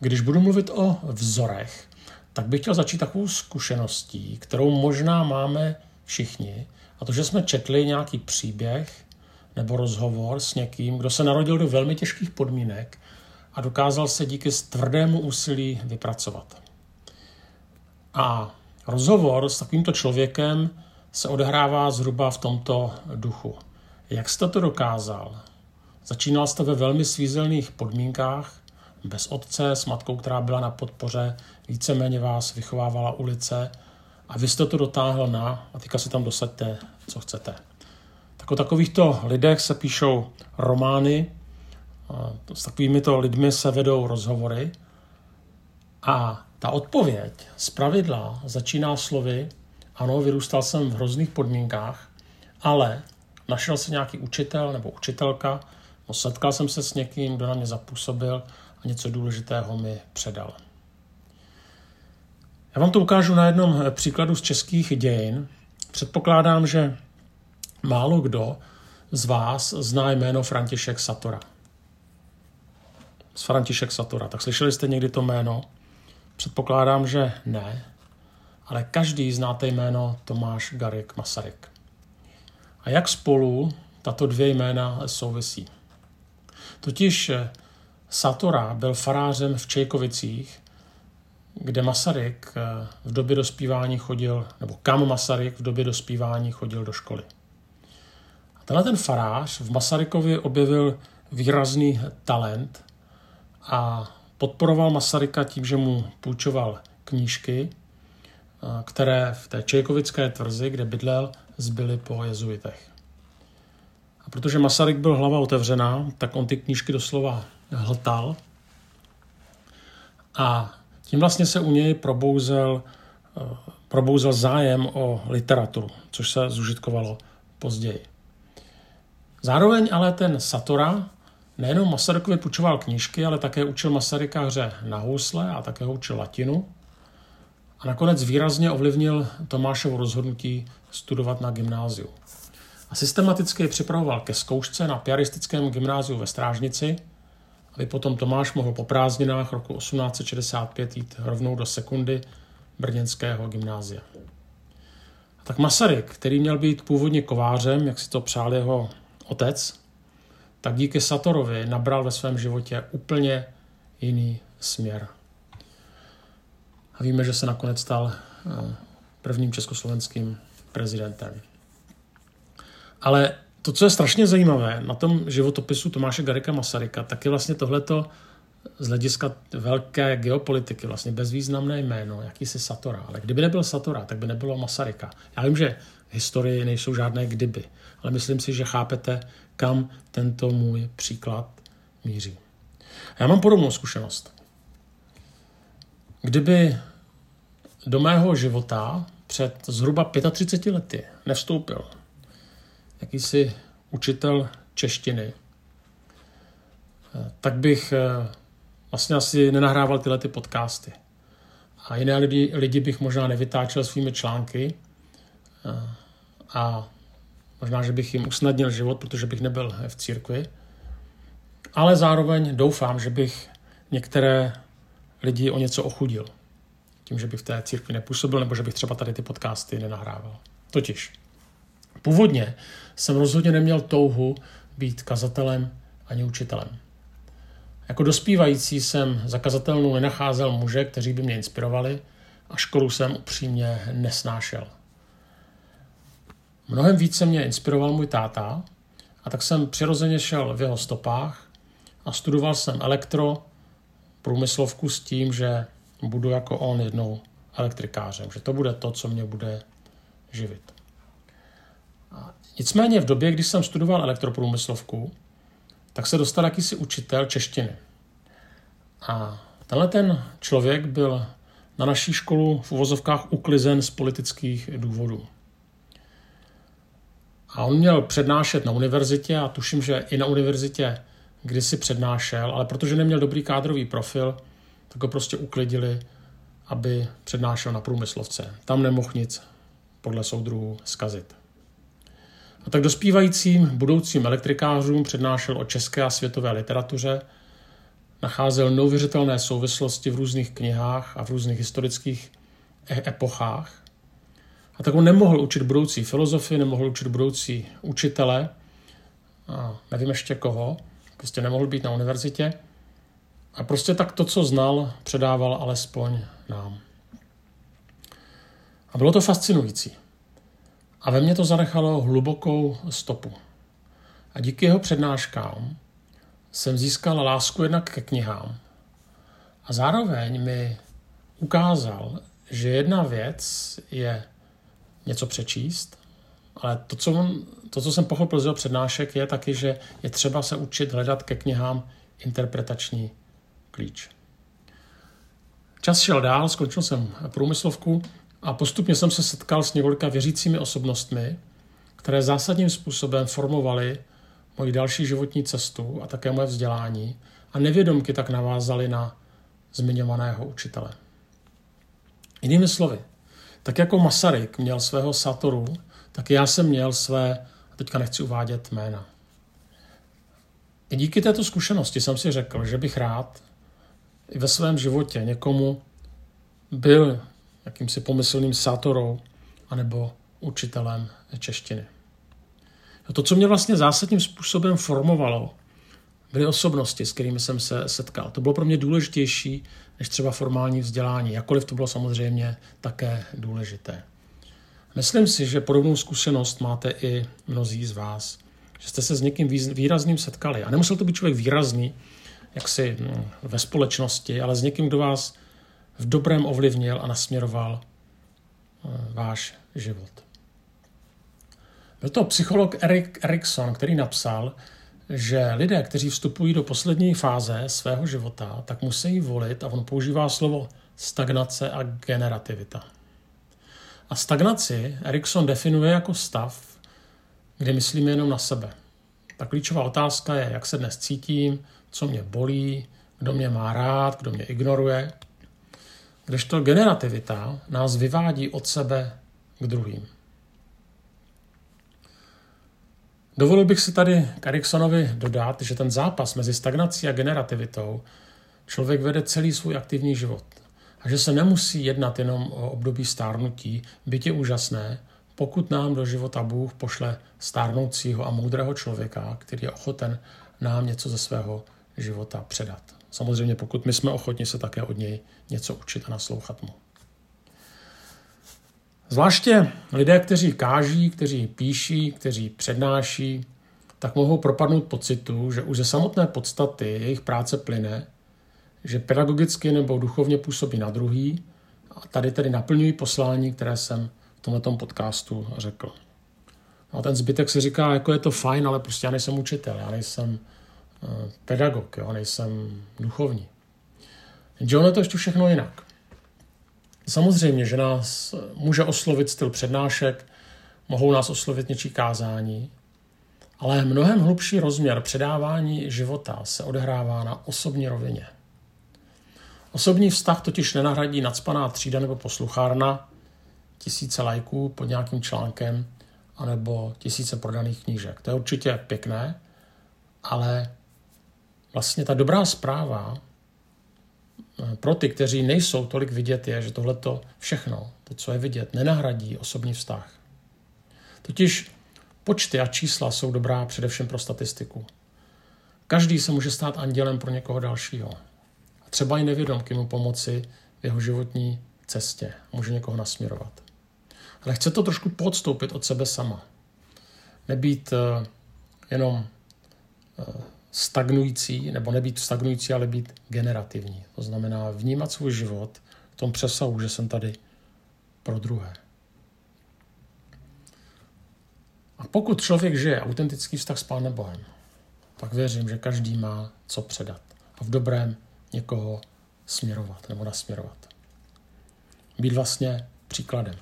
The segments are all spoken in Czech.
Když budu mluvit o vzorech, tak bych chtěl začít takovou zkušeností, kterou možná máme všichni, a to, že jsme četli nějaký příběh nebo rozhovor s někým, kdo se narodil do velmi těžkých podmínek a dokázal se díky tvrdému úsilí vypracovat. A rozhovor s takovýmto člověkem se odehrává zhruba v tomto duchu. Jak jste to dokázal? Začínal jste ve velmi svízelných podmínkách, bez otce, s matkou, která byla na podpoře, víceméně vás vychovávala ulice a vy jste to dotáhl na, a teďka si tam dosaďte, co chcete. Tak o takovýchto lidech se píšou romány, s takovými to lidmi se vedou rozhovory a ta odpověď z pravidla začíná slovy, ano, vyrůstal jsem v hrozných podmínkách, ale našel se nějaký učitel nebo učitelka, no setkal jsem se s někým, kdo na mě zapůsobil a něco důležitého mi předal. Já vám to ukážu na jednom příkladu z českých dějin. Předpokládám, že málo kdo z vás zná jméno František Satora. Z František Satora. Tak slyšeli jste někdy to jméno? Předpokládám, že ne, ale každý znáte jméno Tomáš Garik Masaryk. A jak spolu tato dvě jména souvisí? Totiž Satora byl farářem v Čejkovicích, kde Masaryk eh, v době dospívání chodil, nebo kam Masaryk v době dospívání chodil do školy. A tenhle ten farář v Masarykovi objevil výrazný talent a podporoval Masaryka tím, že mu půjčoval knížky, eh, které v té Čejkovické tvrzi, kde bydlel, zbyly po jezuitech. A protože Masaryk byl hlava otevřená, tak on ty knížky doslova hltal a tím vlastně se u něj probouzel, eh, probouzel zájem o literaturu, což se zužitkovalo později. Zároveň ale ten Satora nejenom Masarykovi půjčoval knížky, ale také učil Masaryka hře na housle a také ho učil latinu. A nakonec výrazně ovlivnil Tomášovo rozhodnutí studovat na gymnáziu. A systematicky připravoval ke zkoušce na piaristickém gymnáziu ve Strážnici, aby potom Tomáš mohl po prázdninách roku 1865 jít rovnou do sekundy brněnského gymnázia. A tak Masaryk, který měl být původně kovářem, jak si to přál jeho otec, tak díky Satorovi nabral ve svém životě úplně jiný směr. A víme, že se nakonec stal eh, prvním československým prezidentem. Ale to, co je strašně zajímavé na tom životopisu Tomáše Garika Masaryka, tak je vlastně tohleto z hlediska velké geopolitiky vlastně bezvýznamné jméno, jakýsi Satora. Ale kdyby nebyl Satora, tak by nebylo Masaryka. Já vím, že v historii nejsou žádné kdyby, ale myslím si, že chápete, kam tento můj příklad míří. A já mám podobnou zkušenost. Kdyby do mého života před zhruba 35 lety nevstoupil jakýsi učitel češtiny, tak bych eh, vlastně asi nenahrával tyhle ty podcasty. A jiné lidi, lidi bych možná nevytáčel svými články eh, a možná, že bych jim usnadnil život, protože bych nebyl v církvi. Ale zároveň doufám, že bych některé lidi o něco ochudil. Tím, že bych v té církvi nepůsobil, nebo že bych třeba tady ty podcasty nenahrával. Totiž Původně jsem rozhodně neměl touhu být kazatelem ani učitelem. Jako dospívající jsem za kazatelnou nenacházel muže, kteří by mě inspirovali a školu jsem upřímně nesnášel. Mnohem více mě inspiroval můj táta a tak jsem přirozeně šel v jeho stopách a studoval jsem elektro, průmyslovku s tím, že budu jako on jednou elektrikářem, že to bude to, co mě bude živit. Nicméně v době, kdy jsem studoval elektroprůmyslovku, tak se dostal jakýsi učitel češtiny. A tenhle ten člověk byl na naší školu v uvozovkách uklizen z politických důvodů. A on měl přednášet na univerzitě a tuším, že i na univerzitě kdysi přednášel, ale protože neměl dobrý kádrový profil, tak ho prostě uklidili, aby přednášel na průmyslovce. Tam nemohl nic podle soudruhů zkazit. A tak dospívajícím budoucím elektrikářům přednášel o české a světové literatuře nacházel neuvěřitelné souvislosti v různých knihách a v různých historických e- epochách. A tak on nemohl učit budoucí filozofii, nemohl učit budoucí učitele, a nevím ještě koho, prostě nemohl být na univerzitě. A prostě tak to, co znal, předával alespoň nám. A bylo to fascinující. A ve mně to zanechalo hlubokou stopu. A díky jeho přednáškám jsem získal lásku jednak ke knihám. A zároveň mi ukázal, že jedna věc je něco přečíst, ale to, co, on, to, co jsem pochopil z jeho přednášek, je taky, že je třeba se učit hledat ke knihám interpretační klíč. Čas šel dál, skončil jsem průmyslovku a postupně jsem se setkal s několika věřícími osobnostmi, které zásadním způsobem formovaly moji další životní cestu a také moje vzdělání a nevědomky tak navázali na zmiňovaného učitele. Jinými slovy, tak jako Masaryk měl svého Satoru, tak já jsem měl své, a teďka nechci uvádět jména. I díky této zkušenosti jsem si řekl, že bych rád i ve svém životě někomu byl jakýmsi pomyslným sátorou anebo učitelem češtiny. To, co mě vlastně zásadním způsobem formovalo, byly osobnosti, s kterými jsem se setkal. To bylo pro mě důležitější než třeba formální vzdělání, jakkoliv to bylo samozřejmě také důležité. Myslím si, že podobnou zkušenost máte i mnozí z vás, že jste se s někým výrazným setkali. A nemusel to být člověk výrazný, jaksi hm, ve společnosti, ale s někým, kdo vás v dobrém ovlivnil a nasměroval hm, váš život. Byl to psycholog Erik Erikson, který napsal, že lidé, kteří vstupují do poslední fáze svého života, tak musí volit, a on používá slovo stagnace a generativita. A stagnaci Erikson definuje jako stav, kde myslíme jenom na sebe. Ta klíčová otázka je, jak se dnes cítím, co mě bolí, kdo mě má rád, kdo mě ignoruje. Kdežto generativita nás vyvádí od sebe k druhým. Dovolil bych si tady k dodat, že ten zápas mezi stagnací a generativitou člověk vede celý svůj aktivní život. A že se nemusí jednat jenom o období stárnutí, byť je úžasné, pokud nám do života Bůh pošle stárnoucího a moudrého člověka, který je ochoten nám něco ze svého života předat. Samozřejmě pokud my jsme ochotni se také od něj něco učit a naslouchat mu. Zvláště lidé, kteří káží, kteří píší, kteří přednáší, tak mohou propadnout pocitu, že už ze samotné podstaty jejich práce plyne, že pedagogicky nebo duchovně působí na druhý a tady tedy naplňují poslání, které jsem v tomto podcastu řekl. No a ten zbytek si říká, jako je to fajn, ale prostě já nejsem učitel, já nejsem pedagog, jo, nejsem duchovní. Jenže ono je to ještě všechno jinak. Samozřejmě, že nás může oslovit styl přednášek, mohou nás oslovit něčí kázání, ale mnohem hlubší rozměr předávání života se odehrává na osobní rovině. Osobní vztah totiž nenahradí nadspaná třída nebo posluchárna, tisíce lajků pod nějakým článkem anebo tisíce prodaných knížek. To je určitě pěkné, ale vlastně ta dobrá zpráva pro ty, kteří nejsou tolik vidět, je, že tohleto všechno, to, co je vidět, nenahradí osobní vztah. Totiž počty a čísla jsou dobrá především pro statistiku. Každý se může stát andělem pro někoho dalšího. A třeba i nevědomky mu pomoci v jeho životní cestě. Může někoho nasměrovat. Ale chce to trošku podstoupit od sebe sama. Nebýt uh, jenom uh, stagnující, nebo nebýt stagnující, ale být generativní. To znamená vnímat svůj život v tom přesahu, že jsem tady pro druhé. A pokud člověk žije autentický vztah s Pánem Bohem, pak věřím, že každý má co předat a v dobrém někoho směrovat nebo nasměrovat. Být vlastně příkladem.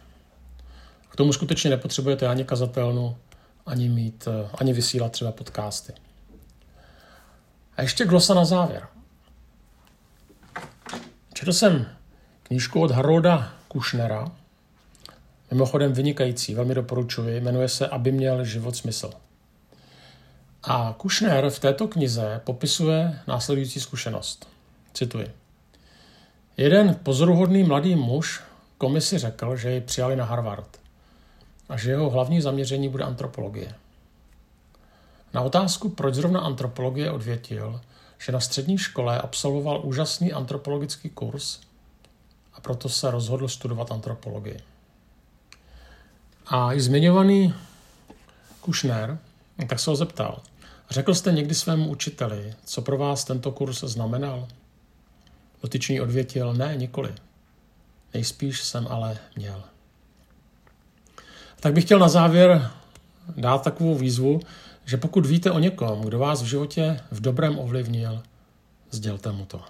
K tomu skutečně nepotřebujete ani kazatelnu, ani mít, ani vysílat třeba podcasty. A ještě glosa na závěr. Četl jsem knížku od Harolda Kushnera, mimochodem vynikající, velmi doporučuji, jmenuje se Aby měl život smysl. A Kushner v této knize popisuje následující zkušenost. Cituji. Jeden pozoruhodný mladý muž komisi řekl, že ji přijali na Harvard a že jeho hlavní zaměření bude antropologie. Na otázku, proč zrovna antropologie, odvětil, že na střední škole absolvoval úžasný antropologický kurz a proto se rozhodl studovat antropologii. A i zmiňovaný Kušner, tak se ho zeptal. Řekl jste někdy svému učiteli, co pro vás tento kurz znamenal? Dotyčný odvětil, ne, nikoli. Nejspíš jsem ale měl. Tak bych chtěl na závěr dát takovou výzvu, že pokud víte o někom, kdo vás v životě v dobrém ovlivnil, sdělte mu to.